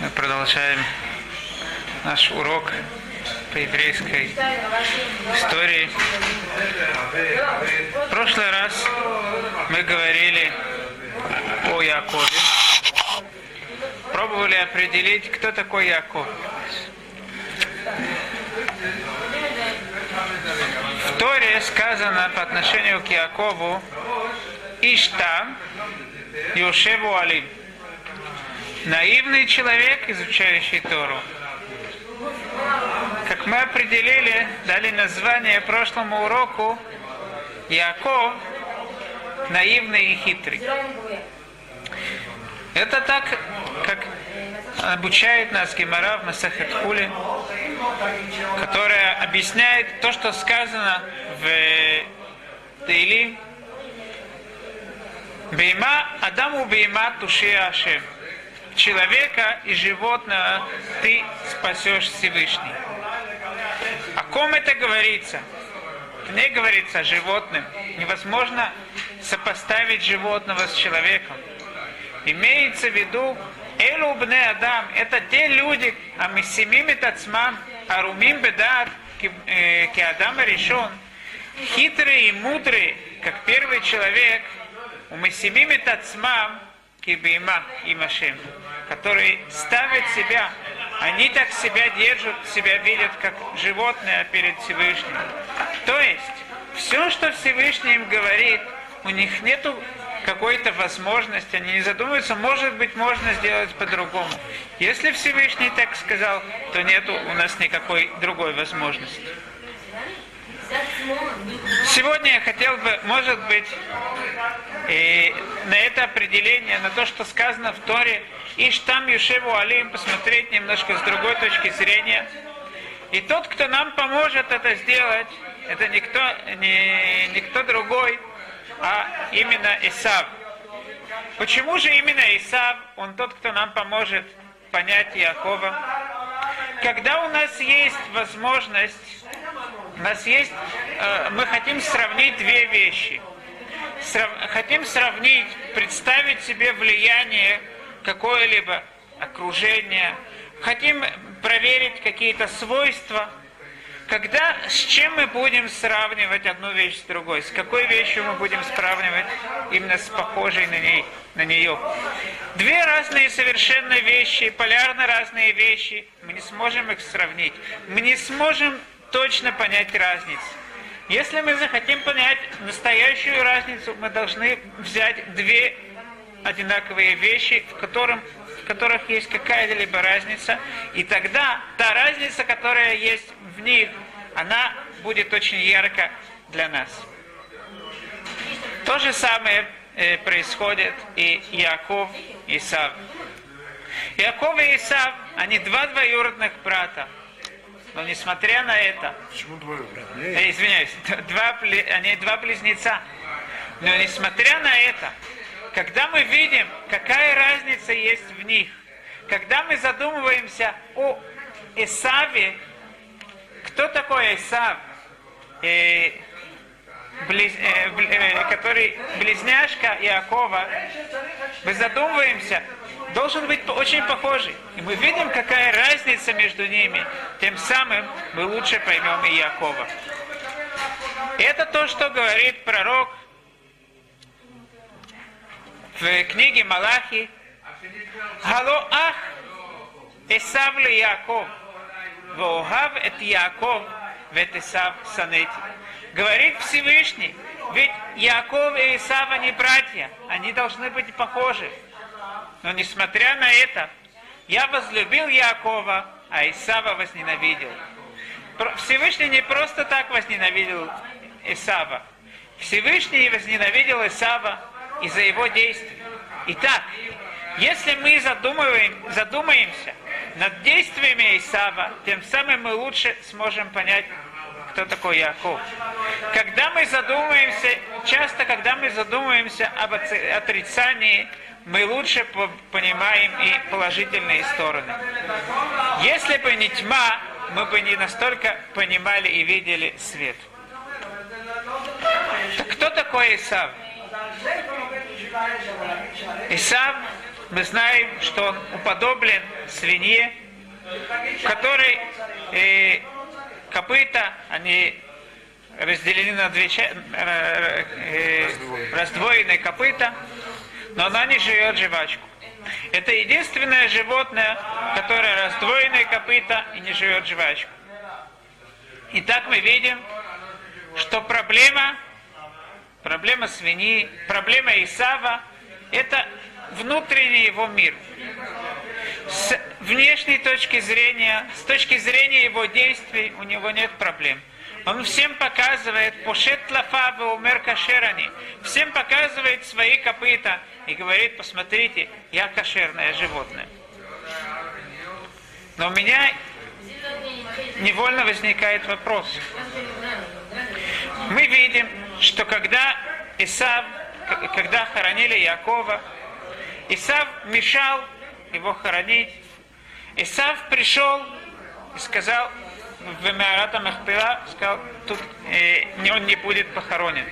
Мы продолжаем наш урок по еврейской истории. В прошлый раз мы говорили о Якове. Пробовали определить, кто такой Яков. В Торе сказано по отношению к Якову Ишта Йошеву Алим наивный человек, изучающий Тору. Как мы определили, дали название прошлому уроку, Яков наивный и хитрый. Это так, как обучает нас Гемара в Масахет Хули, которая объясняет то, что сказано в Таили. Бейма Адаму Бейма Тушия Ашем человека и животного ты спасешь Всевышний. О ком это говорится? Не говорится о животным. Невозможно сопоставить животного с человеком. Имеется в виду Элу бне Адам, это те люди, а мы семим тацмам, арумим бедат, ки Адам решен, хитрые и мудрые, как первый человек, у Месимим Тацмам, Кибима и Машем, которые ставят себя, они так себя держат, себя видят как животное перед Всевышним. То есть, все, что Всевышний им говорит, у них нету какой-то возможности, они не задумываются, может быть, можно сделать по-другому. Если Всевышний так сказал, то нету у нас никакой другой возможности. Сегодня я хотел бы, может быть, и на это определение, на то, что сказано в Торе, Иш там Юшеву Алим, посмотреть немножко с другой точки зрения. И тот, кто нам поможет это сделать, это никто, не, никто другой, а именно Исав. Почему же именно Исав, он тот, кто нам поможет понять Якова? Когда у нас есть возможность, у нас есть, э, мы хотим сравнить две вещи. Хотим сравнить, представить себе влияние какое-либо окружение, хотим проверить какие-то свойства, когда, с чем мы будем сравнивать одну вещь с другой? С какой вещью мы будем сравнивать именно с похожей на, ней, на нее? Две разные совершенно вещи, полярно разные вещи, мы не сможем их сравнить. Мы не сможем точно понять разницу. Если мы захотим понять настоящую разницу, мы должны взять две одинаковые вещи, в, котором, в которых есть какая-либо разница, и тогда та разница, которая есть в них, она будет очень ярко для нас. То же самое э, происходит и Яков и Исав. Яков и Исав, они два двоюродных брата. Но несмотря на это... Почему двое? Э, извиняюсь, два, они два близнеца. Но несмотря на это, когда мы видим, какая разница есть в них, когда мы задумываемся о Исаве, кто такой Исав, э, близ, э, э, который близняшка Иакова, мы задумываемся, должен быть очень похожий. И мы видим, какая разница между ними. Тем самым мы лучше поймем и Якова. Это то, что говорит пророк в книге Малахи. Хало ах Эсав ли Яков, Воохав эт Яков, вет Эсав санети. Говорит Всевышний, ведь Яков и Исав, они братья, они должны быть похожи. Но несмотря на это, я возлюбил Якова, а Исава возненавидел. Всевышний не просто так возненавидел Исава. Всевышний возненавидел Исава из-за его действий. Итак, если мы задумываем, задумаемся над действиями Исава, тем самым мы лучше сможем понять, кто такой Яков. Когда мы задумаемся, часто когда мы задумаемся об отрицании, мы лучше понимаем и положительные стороны. Если бы не тьма, мы бы не настолько понимали и видели свет. Так кто такой Исав? Исав мы знаем, что он уподоблен свинье, в которой э, копыта, они разделены на две части, э, э, раздвоенные копыта, но она не живет жвачку. Это единственное животное, которое раздвоенное копыта и не живет жвачку. Итак, мы видим, что проблема, проблема свиньи, проблема Исава, это внутренний его мир. С внешней точки зрения, с точки зрения его действий, у него нет проблем. Он всем показывает, пошет лафаба умер кашерани, всем показывает свои копыта и говорит, посмотрите, я кошерное животное. Но у меня невольно возникает вопрос. Мы видим, что когда Исав, когда хоронили Якова, Исав мешал его хоронить. Исав пришел и сказал, в Меарата Махпила, сказал, тут э, он не будет похоронен.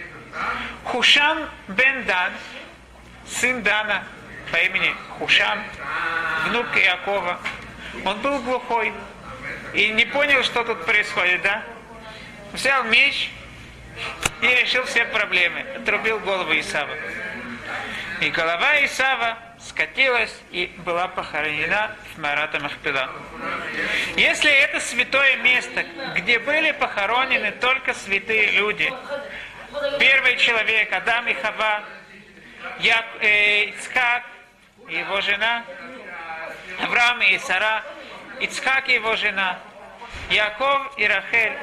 Хушам бен Дан, сын Дана по имени Хушам, внук Иакова, он был глухой и не понял, что тут происходит, да? Взял меч и решил все проблемы. Отрубил голову Исава. И голова Исава скатилась и была похоронена в Марата Махпила. Если это святое место, где были похоронены только святые люди, первый человек, Адам и Хава, Як, э, Ицхак и его жена, Авраам и Сара, Ицхак и его жена, Яков и Рахель,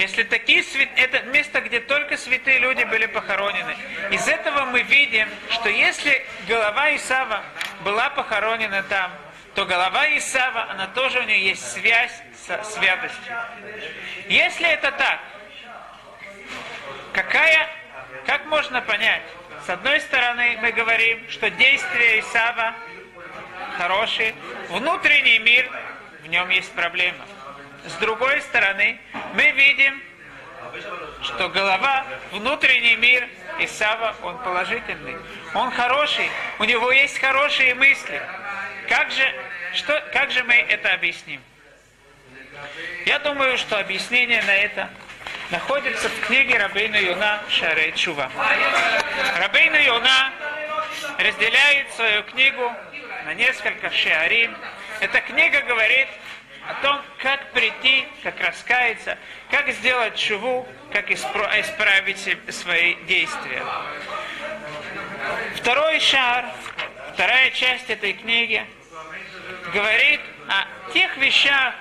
если такие свят... это место, где только святые люди были похоронены. Из этого мы видим, что если голова Исава была похоронена там, то голова Исава, она тоже у нее есть связь со святостью. Если это так, какая, как можно понять? С одной стороны, мы говорим, что действия Исава хорошие, внутренний мир, в нем есть проблема. С другой стороны, мы видим, что голова, внутренний мир Исава, он положительный. Он хороший, у него есть хорошие мысли. Как же, что, как же мы это объясним? Я думаю, что объяснение на это находится в книге Рабейна Юна Шарей Чува. Рабейна Юна разделяет свою книгу на несколько шиарим. Эта книга говорит о том, как прийти, как раскаяться, как сделать чуву, как исправить свои действия. Второй шар, вторая часть этой книги, говорит о тех вещах,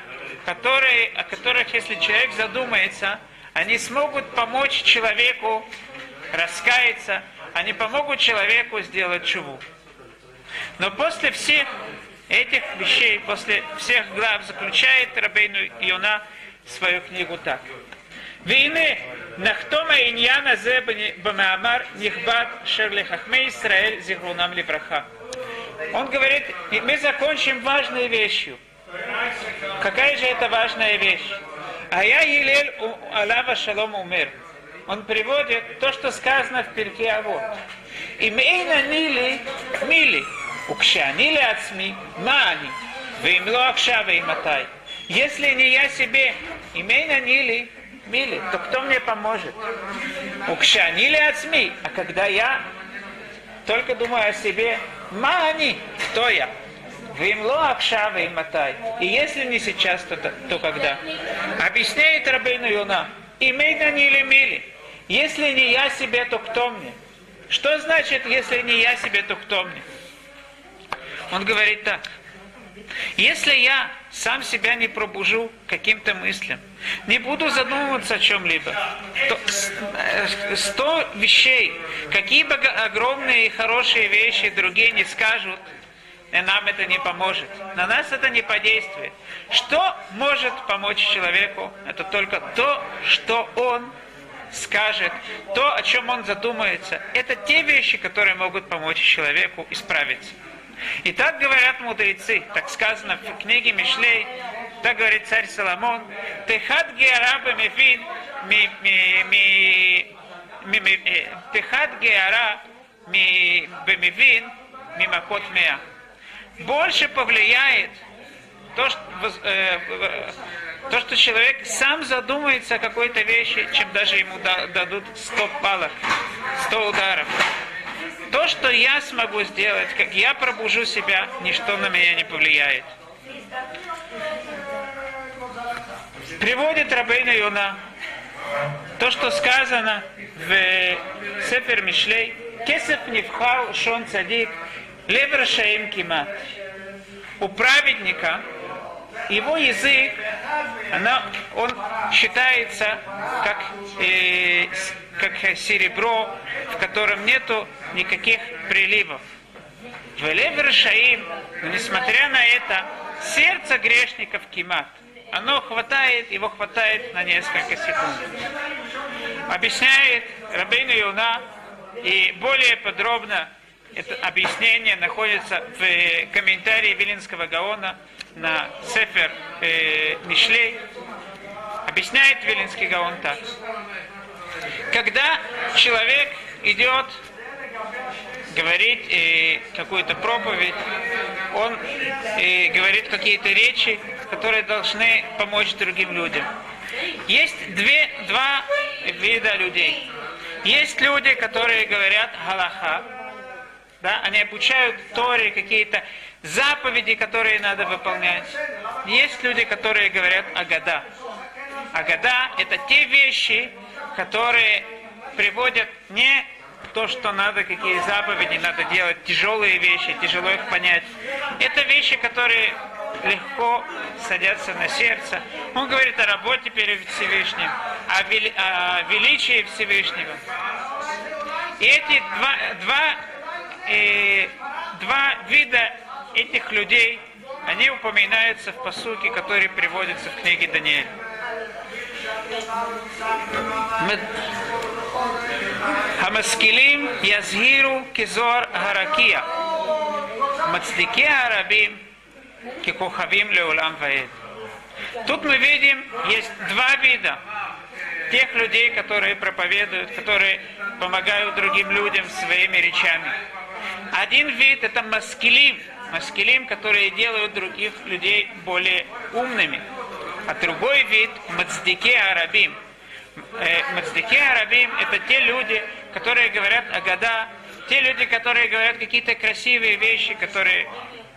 которые, о которых, если человек задумается, они смогут помочь человеку раскаяться, они помогут человеку сделать чуву. Но после всех этих вещей, после всех глав, заключает Рабейну Йона свою книгу так. והנה, נחתום העניין הזה במאמר נכבד אשר לחכמי ישראל זיכרונם לברכה. Он говорит, мы закончим важной вещью. Какая же это важная вещь? А я Елель Алава Шалом умер. Он приводит то, что сказано в Пирке Авод. Им эйна нили мили. Укшани ли отсми, мани, вимло акшава и матай. Если не я себе, имей на нили, мили, то кто мне поможет? Укшани ли отсми, а когда я только думаю о себе, мани, кто я? Вимло акшава и матай. И если не сейчас, то, то, то когда? Объясняет Рабейну Юна, имей на нили мили. Если не я себе, то кто мне? Что значит, если не я себе, то кто мне? Он говорит так. Если я сам себя не пробужу каким-то мыслям, не буду задумываться о чем-либо, то э, сто вещей, какие бы огромные и хорошие вещи другие не скажут, и нам это не поможет. На нас это не подействует. Что может помочь человеку? Это только то, что он скажет, то, о чем он задумается. Это те вещи, которые могут помочь человеку исправиться. И так говорят мудрецы, так сказано в книге Мишлей, так говорит царь Соломон, Техат геараба мефин, Техат геара бемевин, мимо мея. Больше повлияет то, что, э, э, то, что человек сам задумается о какой-то вещи, чем даже ему дадут 100 палок, 100 ударов. То, что я смогу сделать, как я пробужу себя, ничто на меня не повлияет. Приводит Рабейна Юна то, что сказано в Сефер Мишлей, Кесев Невхал Шон Цадик, Левер Шаим Кимат. У праведника его язык, она, он считается как, э, как серебро, в котором нету никаких приливов. В Левер Шаим, но несмотря на это, сердце грешников кимат. Оно хватает, его хватает на несколько секунд. Объясняет Рабейну Юна, и более подробно это объяснение находится в комментарии Вилинского Гаона на Сефер э, Мишлей. Объясняет Вилинский Гаон так. Когда человек идет говорить э, какую-то проповедь, он э, говорит какие-то речи, которые должны помочь другим людям. Есть две, два вида людей. Есть люди, которые говорят галаха, да, они обучают Торе какие-то заповеди, которые надо выполнять. Есть люди, которые говорят агада. Агада – это те вещи, которые приводят не то, что надо, какие заповеди надо делать, тяжелые вещи, тяжело их понять. Это вещи, которые легко садятся на сердце. Он говорит о работе перед Всевышним, о, вели, о величии Всевышнего. И эти два, два, и два вида этих людей, они упоминаются в посуке, которые приводятся в книге Даниэля. Хамаскилим язгиру кизор гаракия. Мацдики арабим кикухавим леулам ваэд. Тут мы видим, есть два вида тех людей, которые проповедуют, которые помогают другим людям своими речами. Один вид это маскилим, маскилим, которые делают других людей более умными. А другой вид мацдике арабим. Э, мацдике арабим это те люди, которые говорят о года, те люди, которые говорят какие-то красивые вещи, которые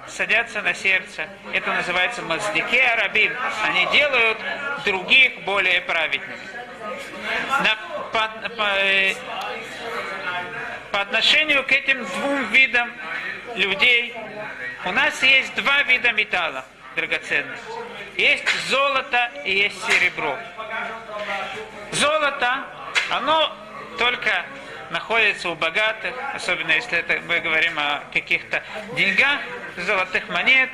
садятся на сердце. Это называется маздике арабим. Они делают других более праведными. На, по, по, э, по отношению к этим двум видам людей у нас есть два вида металла драгоценных. Есть золото и есть серебро. Золото, оно только находится у богатых, особенно если это мы говорим о каких-то деньгах, золотых монет,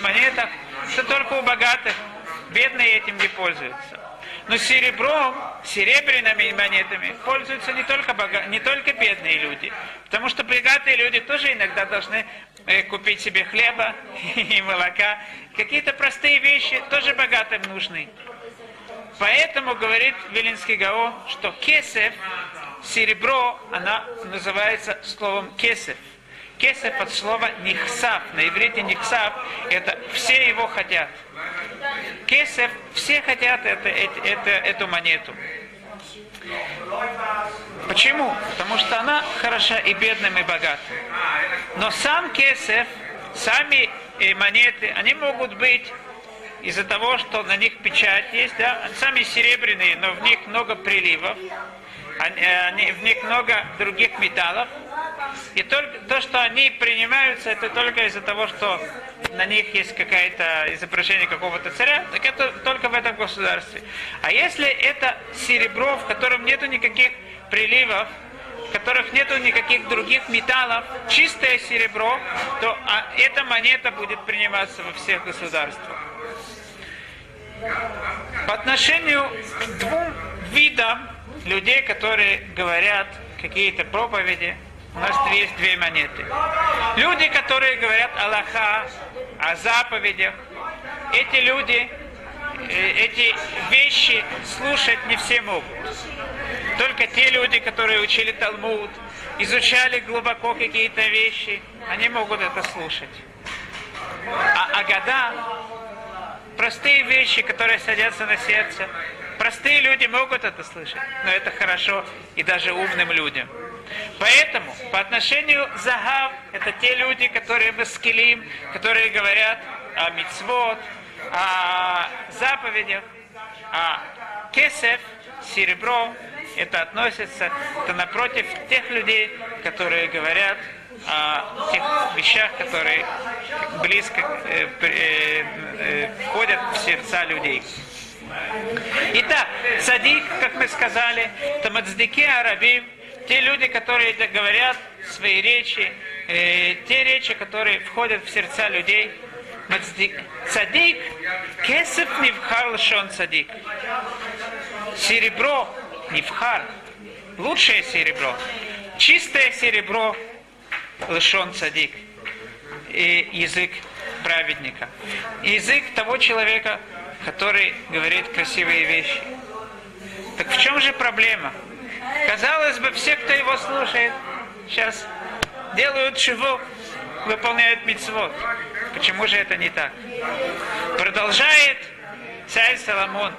монетах, это только у богатых. Бедные этим не пользуются. Но серебром, серебряными монетами пользуются не только, бога... не только бедные люди. Потому что богатые люди тоже иногда должны э, купить себе хлеба и молока. Какие-то простые вещи тоже богатым нужны. Поэтому говорит Вилинский Гаон, что кесев, серебро, она называется словом кесев. Кесев от слова нихсав. На иврите нихсав это все его хотят. Кесев, все хотят это, это, это, эту монету. Почему? Потому что она хороша и бедным, и богатым. Но сам кесев, сами э, монеты, они могут быть из-за того, что на них печать есть, да, сами серебряные, но в них много приливов, они, они, в них много других металлов, и только то, что они принимаются, это только из-за того, что на них есть какое-то изображение какого-то царя, так это только в этом государстве. А если это серебро, в котором нету никаких приливов, в которых нету никаких других металлов, чистое серебро, то а, эта монета будет приниматься во всех государствах. По отношению к двум видам людей, которые говорят какие-то проповеди, у нас есть две монеты. Люди, которые говорят Аллаха, о заповедях, эти люди, э, эти вещи слушать не все могут. Только те люди, которые учили Талмуд, изучали глубоко какие-то вещи, они могут это слушать. А Агада, простые вещи, которые садятся на сердце, простые люди могут это слышать, но это хорошо и даже умным людям. Поэтому по отношению Загав, это те люди, которые маскилим, которые говорят о мицвод, о заповедях, а кесев, серебро, это относится, это напротив тех людей, которые говорят о тех вещах, которые близко э, э, э, входят в сердца людей. Итак, садик, как мы сказали, тамацдики арабим, те люди, которые говорят свои речи, э, те речи, которые входят в сердца людей. Цадик, кесеп невхар лшон цадик. Серебро, невхар, лучшее серебро, чистое серебро, лшон цадик. И язык праведника. Язык того человека, который говорит красивые вещи. Так в чем же проблема? Казалось бы, все, кто его слушает, сейчас делают чего, выполняют митцвот. Почему же это не так? Продолжает царь Соломон.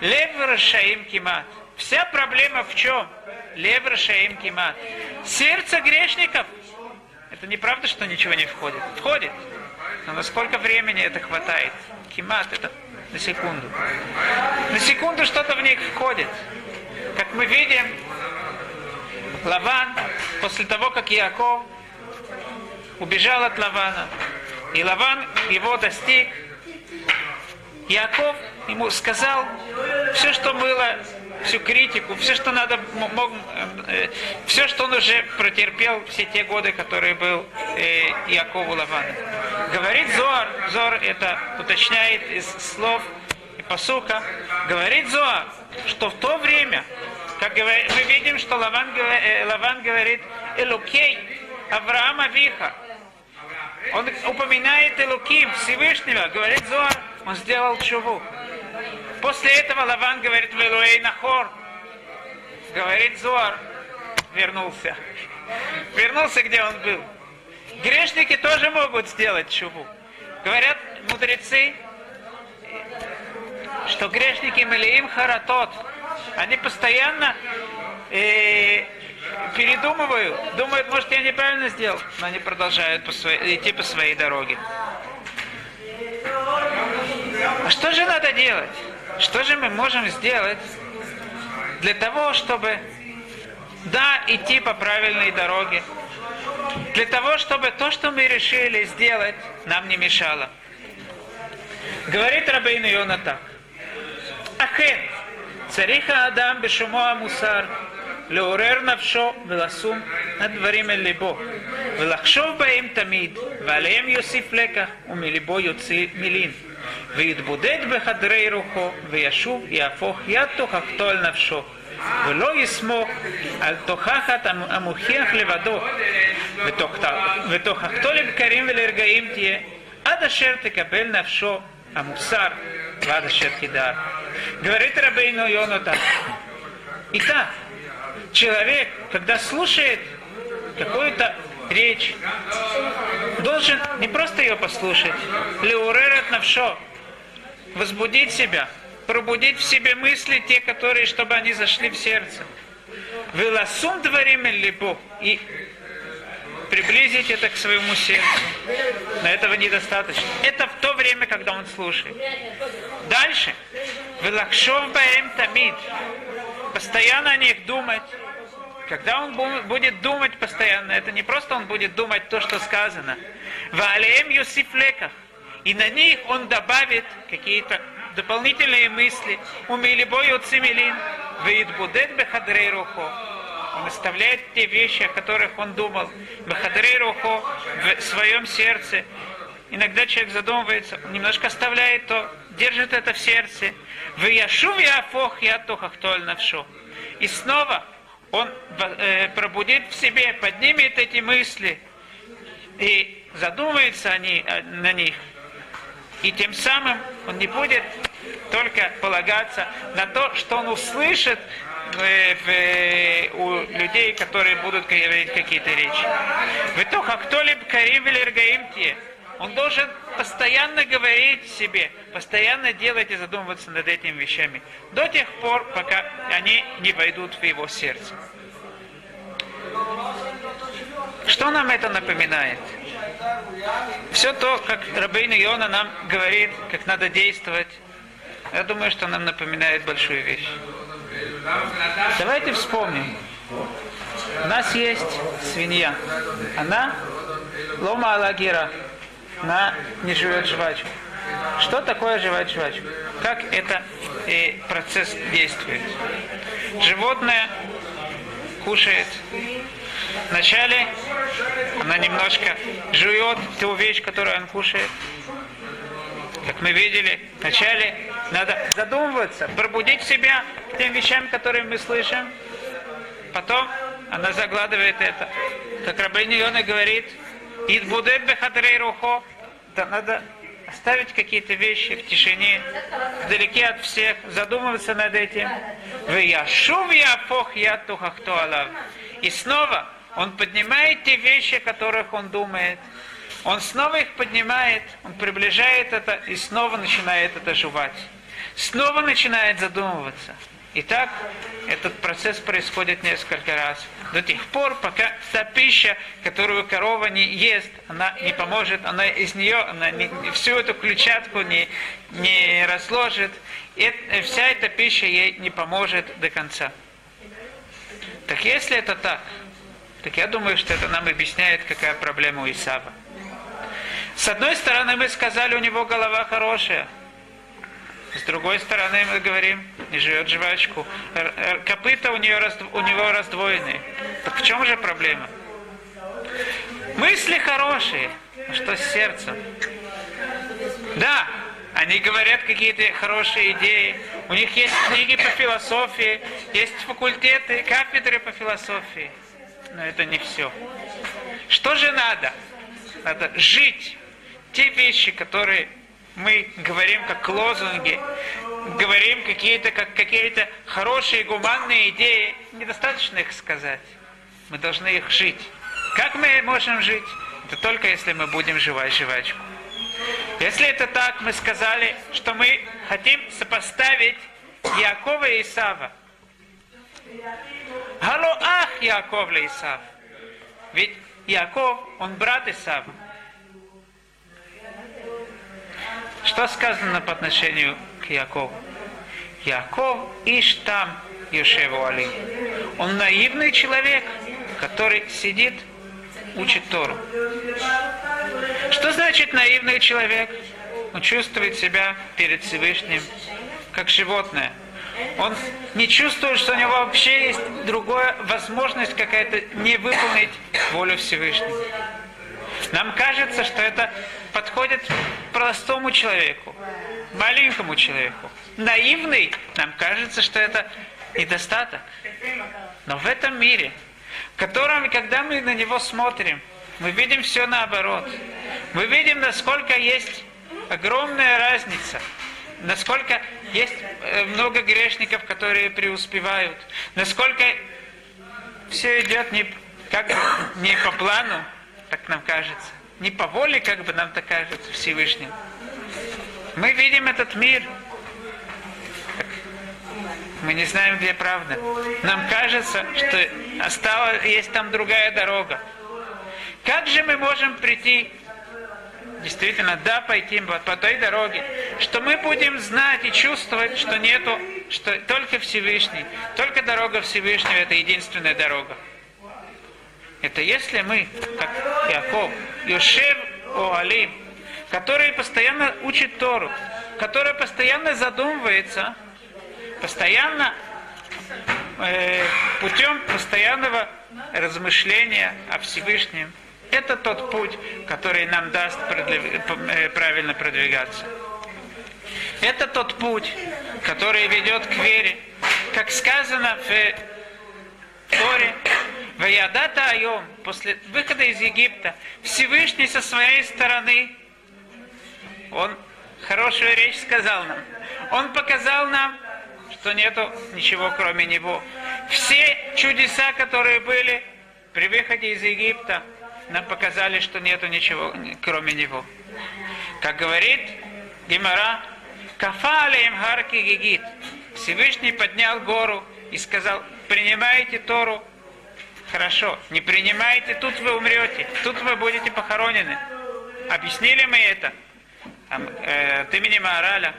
Лев Рашаим Кимат. Вся проблема в чем? Лев Рашаим Кимат. Сердце грешников. Это неправда, что ничего не входит. Входит. Но на сколько времени это хватает? Кимат это на секунду. На секунду что-то в них входит. Как мы видим, Лаван, после того, как Иаков убежал от Лавана, и Лаван его достиг, Яков ему сказал все, что было, всю критику, все, что надо, мог, э, все, что он уже протерпел все те годы, которые был э, Якову Лаван. Говорит Зоар, Зор это уточняет из слов и посука, говорит Зоар, что в то время, как мы видим, что Лаван, э, Лаван говорит, Элукей, Авраама Виха, он упоминает Элуким, Всевышнего, говорит Зоар, он сделал чуву. После этого Лаван говорит Велуэй Нахор, говорит Зоар, вернулся. Вернулся, где он был. Грешники тоже могут сделать чуву. Говорят мудрецы, что грешники Мелиим Харатот, они постоянно э, передумывают, думают, может, я неправильно сделал, но они продолжают по своей, идти по своей дороге. А что же надо делать? Что же мы можем сделать для того, чтобы, да, идти по правильной дороге, для того, чтобы то, что мы решили сделать, нам не мешало. Говорит Рабейн Йона так. Ахен, צריך האדם בשומו המוסר לעורר נפשו ולשום הדברים אל ליבו, ולחשוב בהם תמיד, ועליהם יוסיף לקח, ומליבו יוציא מילים ויתבודד בחדרי רוחו, וישוב יהפוך יד תוכחתו על נפשו, ולא יסמוך על תוכחת המוכיח לבדו, ותוכחתו לבקרים ולרגעים תהיה, עד אשר תקבל נפשו המוסר. Лада Шеткидар. Говорит Рабейну Йонатан. Итак, человек, когда слушает какую-то речь, должен не просто ее послушать, леуререт навшо, возбудить себя, пробудить в себе мысли те, которые, чтобы они зашли в сердце. Веласум дворим либо и приблизить это к своему сердцу. Но этого недостаточно. Это в то время, когда он слушает. Дальше. Велакшов баэм тамид. Постоянно о них думать. Когда он будет думать постоянно, это не просто он будет думать то, что сказано. Валеем юсифлеках. И на них он добавит какие-то дополнительные мысли. Умилибой уцимилин. Веидбудет бехадрей рухо. Он оставляет те вещи, о которых он думал. Бехадрей рухо в своем сердце. Иногда человек задумывается, он немножко оставляет то, держит это в сердце. В яшу яфох я тохахтоль навшу. И снова он э, пробудит в себе, поднимет эти мысли и задумается они, на них. И тем самым он не будет только полагаться на то, что он услышит у людей, которые будут говорить какие-то речи. В итоге, кто либо карим или он должен постоянно говорить себе, постоянно делать и задумываться над этими вещами, до тех пор, пока они не войдут в его сердце. Что нам это напоминает? Все то, как Рабейна Иона нам говорит, как надо действовать, я думаю, что нам напоминает большую вещь. Давайте вспомним. У нас есть свинья. Она лома алагира. Она не живет жвачку. Что такое жевать жвачку? Как это э, процесс действует? Животное кушает. Вначале она немножко жует ту вещь, которую он кушает. Как мы видели, вначале надо задумываться, пробудить себя тем вещам, которые мы слышим. Потом она загладывает это. Как Рабин Йона говорит, «Ид будет бехадрей рухо». Да надо оставить какие-то вещи в тишине, вдалеке от всех, задумываться над этим. я шум я пох я тухахто алав. И снова он поднимает те вещи, о которых он думает. Он снова их поднимает, он приближает это и снова начинает это жевать. Снова начинает задумываться. И так этот процесс происходит несколько раз. До тех пор, пока та пища, которую корова не ест, она не поможет, она из нее она не, всю эту клетчатку не, не разложит. И вся эта пища ей не поможет до конца. Так если это так, так я думаю, что это нам объясняет, какая проблема у Исава. С одной стороны, мы сказали, у него голова хорошая. С другой стороны, мы говорим, не живет жвачку. Копыта у, нее, у него раздвоены. Так в чем же проблема? Мысли хорошие, а что с сердцем? Да, они говорят какие-то хорошие идеи. У них есть книги по философии, есть факультеты, кафедры по философии. Но это не все. Что же надо? Надо жить те вещи, которые мы говорим как лозунги, говорим какие-то как какие-то хорошие гуманные идеи, недостаточно их сказать. Мы должны их жить. Как мы можем жить? Это только если мы будем жевать жвачку. Если это так, мы сказали, что мы хотим сопоставить Якова и Исава. Гало ах Яков Исав. Ведь Яков, он брат Исава. Что сказано по отношению к Якову? Яков Иштам Йошеву Али. Он наивный человек, который сидит, учит Тору. Что значит наивный человек? Он чувствует себя перед Всевышним как животное. Он не чувствует, что у него вообще есть другая возможность какая-то не выполнить волю Всевышнего. Нам кажется, что это подходит простому человеку, маленькому человеку. Наивный, нам кажется, что это недостаток. Но в этом мире, в котором, когда мы на него смотрим, мы видим все наоборот. Мы видим, насколько есть огромная разница, насколько есть э, много грешников, которые преуспевают, насколько все идет не, как, не по плану, так нам кажется. Не по воле, как бы нам так кажется, Всевышним. Мы видим этот мир. Мы не знаем, где правда. Нам кажется, что осталось, есть там другая дорога. Как же мы можем прийти, действительно, да, пойти по той дороге, что мы будем знать и чувствовать, что нету, что только Всевышний, только дорога Всевышнего это единственная дорога. Это если мы, как Яков, Йошев Оалим, который постоянно учит Тору, который постоянно задумывается, постоянно э, путем постоянного размышления о Всевышнем, это тот путь, который нам даст э, правильно продвигаться. Это тот путь, который ведет к вере. Как сказано в Торе, Ваядата Айом, после выхода из Египта, Всевышний со своей стороны, он хорошую речь сказал нам. Он показал нам, что нету ничего кроме Него. Все чудеса, которые были при выходе из Египта, нам показали, что нету ничего кроме Него. Как говорит Гимара, Кафа алеем харки гигит. Всевышний поднял гору и сказал, принимаете Тору, хорошо, не принимаете, тут вы умрете, тут вы будете похоронены. Объяснили мы это э, от имени Маораля,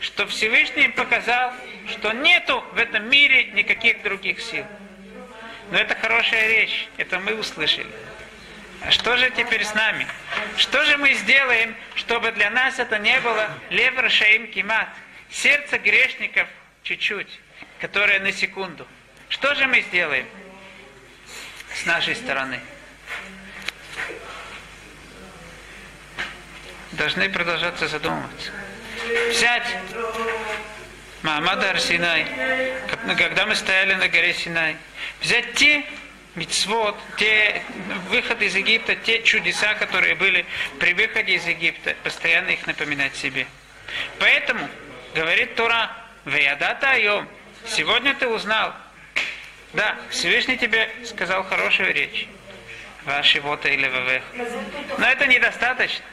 что Всевышний показал, что нету в этом мире никаких других сил. Но это хорошая речь, это мы услышали. А что же теперь с нами? Что же мы сделаем, чтобы для нас это не было лев шаим кимат, сердце грешников чуть-чуть, которое на секунду? Что же мы сделаем с нашей стороны? Должны продолжаться задумываться. Взять Маамада Арсинай, когда мы стояли на горе Синай, взять те мицвод, те выходы из Египта, те чудеса, которые были при выходе из Египта, постоянно их напоминать себе. Поэтому, говорит Тура, Веядата Айом, сегодня ты узнал, да, Всевышний тебе сказал хорошую речь. Ваши вота или вавех. Но это недостаточно.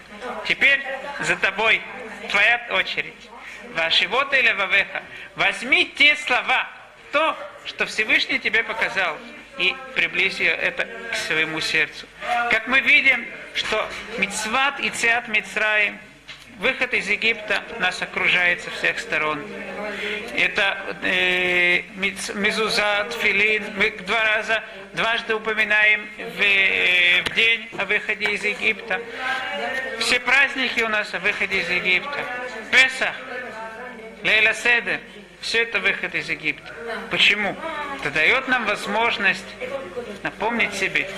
Теперь за тобой твоя очередь. Ваши вота или вавеха. Возьми те слова, то, что Всевышний тебе показал и приблизи это к своему сердцу. Как мы видим, что Мицват и Циат Мицраим, выход из Египта нас окружает со всех сторон. Это э, Мизузат, Филин, мы два раза, дважды упоминаем в, э, в день о выходе из Египта. Все праздники у нас о выходе из Египта. Песах, Лейла Седер, все это выход из Египта. Почему? Это дает нам возможность напомнить себе,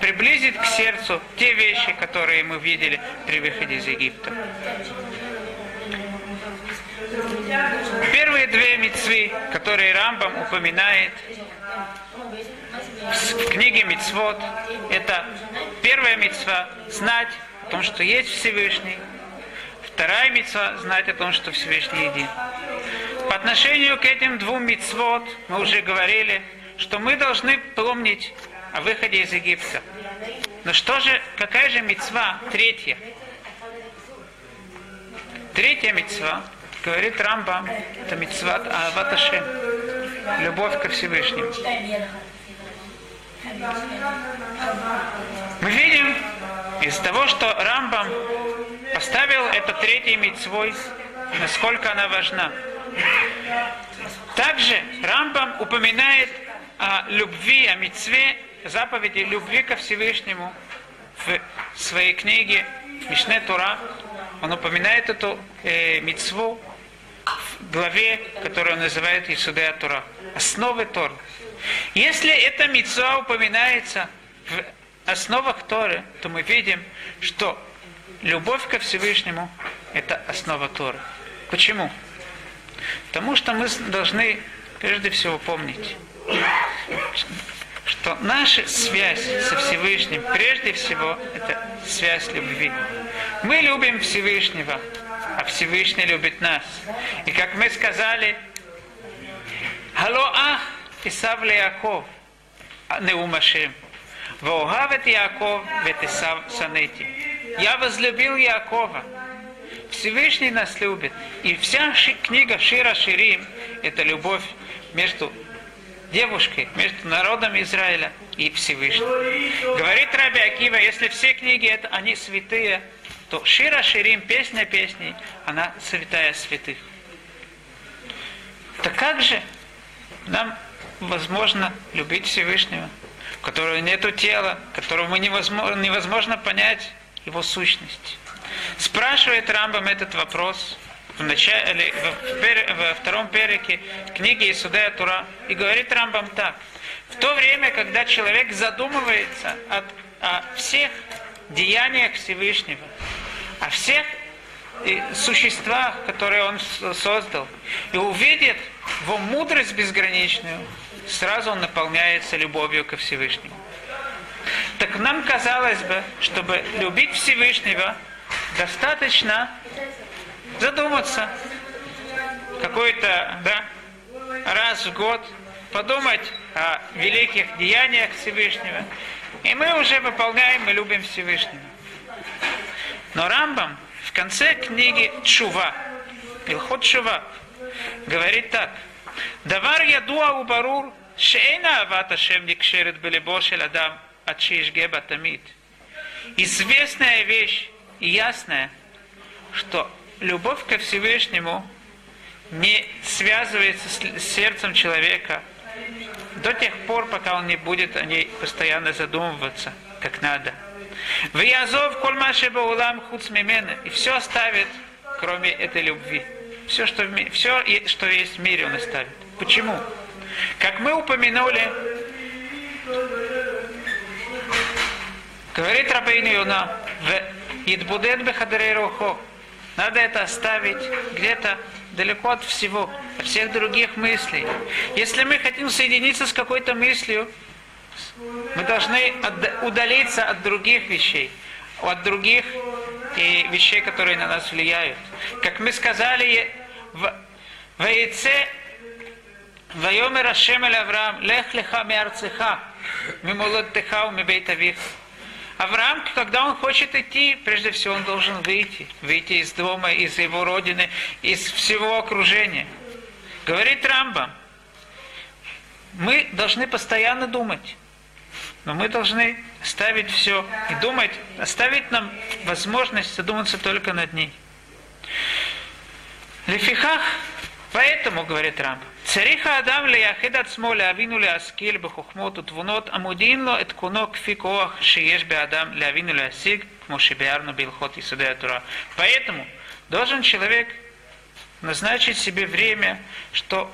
приблизить к сердцу те вещи, которые мы видели при выходе из Египта. Первые две мецвы, которые Рамбам упоминает в книге Мицвод, это первая мецва знать о том, что есть Всевышний, вторая мецва знать о том, что Всевышний един. По отношению к этим двум мицвод мы уже говорили, что мы должны помнить о выходе из Египта. Но что же, какая же мецва третья? Третья мецва, говорит Рамба, это мецва Аваташем, любовь ко Всевышнему. Мы видим из того, что Рамбам поставил это третьей мецвой, насколько она важна. Также Рамбам упоминает о любви, о мецве, заповеди любви ко Всевышнему в своей книге Мишне Тура. Он упоминает эту э, мецву в главе, которую он называет Исудея Тура. Основы Торы. Если эта мецва упоминается в основах Торы, то мы видим, что любовь ко Всевышнему – это основа Торы. Почему? Потому что мы должны прежде всего помнить, что наша связь со Всевышним, прежде всего, это связь любви. Мы любим Всевышнего, а Всевышний любит нас. И как мы сказали, Хало ах, Исав Яков, Неумашем. Воогавет Яков, Ветисав Санети. Я возлюбил Якова, Всевышний нас любит. И вся книга Шира Ширим – это любовь между девушкой, между народом Израиля и Всевышним. Говорит Раби Акива, если все книги это они святые, то Шира Ширим, песня песней, она святая святых. Так как же нам возможно любить Всевышнего, у которого нет тела, которого мы невозможно, невозможно понять его сущность? Спрашивает Рамбам этот вопрос в начале, в, во втором перике книги Исудея Тура и говорит Рамбам так. В то время, когда человек задумывается о, о всех деяниях Всевышнего, о всех существах, которые он создал, и увидит его мудрость безграничную, сразу он наполняется любовью ко Всевышнему. Так нам казалось бы, чтобы любить Всевышнего, достаточно задуматься какой-то, да, раз в год, подумать о великих деяниях Всевышнего. И мы уже выполняем и любим Всевышнего. Но Рамбам в конце книги Чува, Илхот Чува, говорит так. Давар ядуа убарур, шейна авата шем никшерет белебо шел адам, от геба тамид. Известная вещь и ясная, что любовь ко Всевышнему не связывается с сердцем человека до тех пор, пока он не будет о ней постоянно задумываться, как надо. В Язов кольмаше баулам хуц мимены. И все оставит, кроме этой любви. Все что, в, все, что есть в мире, он оставит. Почему? Как мы упомянули, говорит Рабейну Юна, в Идбудет Бехадрей Рухо, надо это оставить где-то далеко от всего, от всех других мыслей. Если мы хотим соединиться с какой-то мыслью, мы должны удалиться от других вещей, от других и вещей, которые на нас влияют. Как мы сказали в Ваице, Вайомер Ашем Авраам, Лех леха миарцеха, мимолоттеха у мибейтавих. Авраам, когда он хочет идти, прежде всего он должен выйти. Выйти из дома, из его родины, из всего окружения. Говорит Рамба, мы должны постоянно думать. Но мы должны ставить все и думать, оставить нам возможность задуматься только над ней. Лефихах, поэтому, говорит Рамба, Цариха Адам лияхид עצמו להבין ולהשכיל בחוכמות ותבונות המודיעין לו את קונו כפי כוח שיש באדם להבין ולהשיג, כמו שביארנו בהלכות יסודי התורה. Поэтому должен человек назначить себе время, что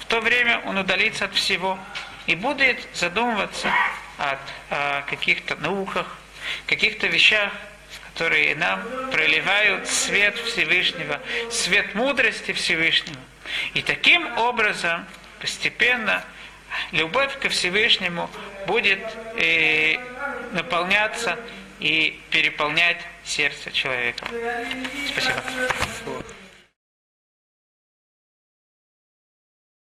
в то время он удалится от всего и будет задумываться о, о каких-то науках, каких-то вещах, которые нам проливают свет Всевышнего, свет мудрости Всевышнего. И таким образом постепенно любовь ко Всевышнему будет э, наполняться и переполнять сердце человека. Спасибо.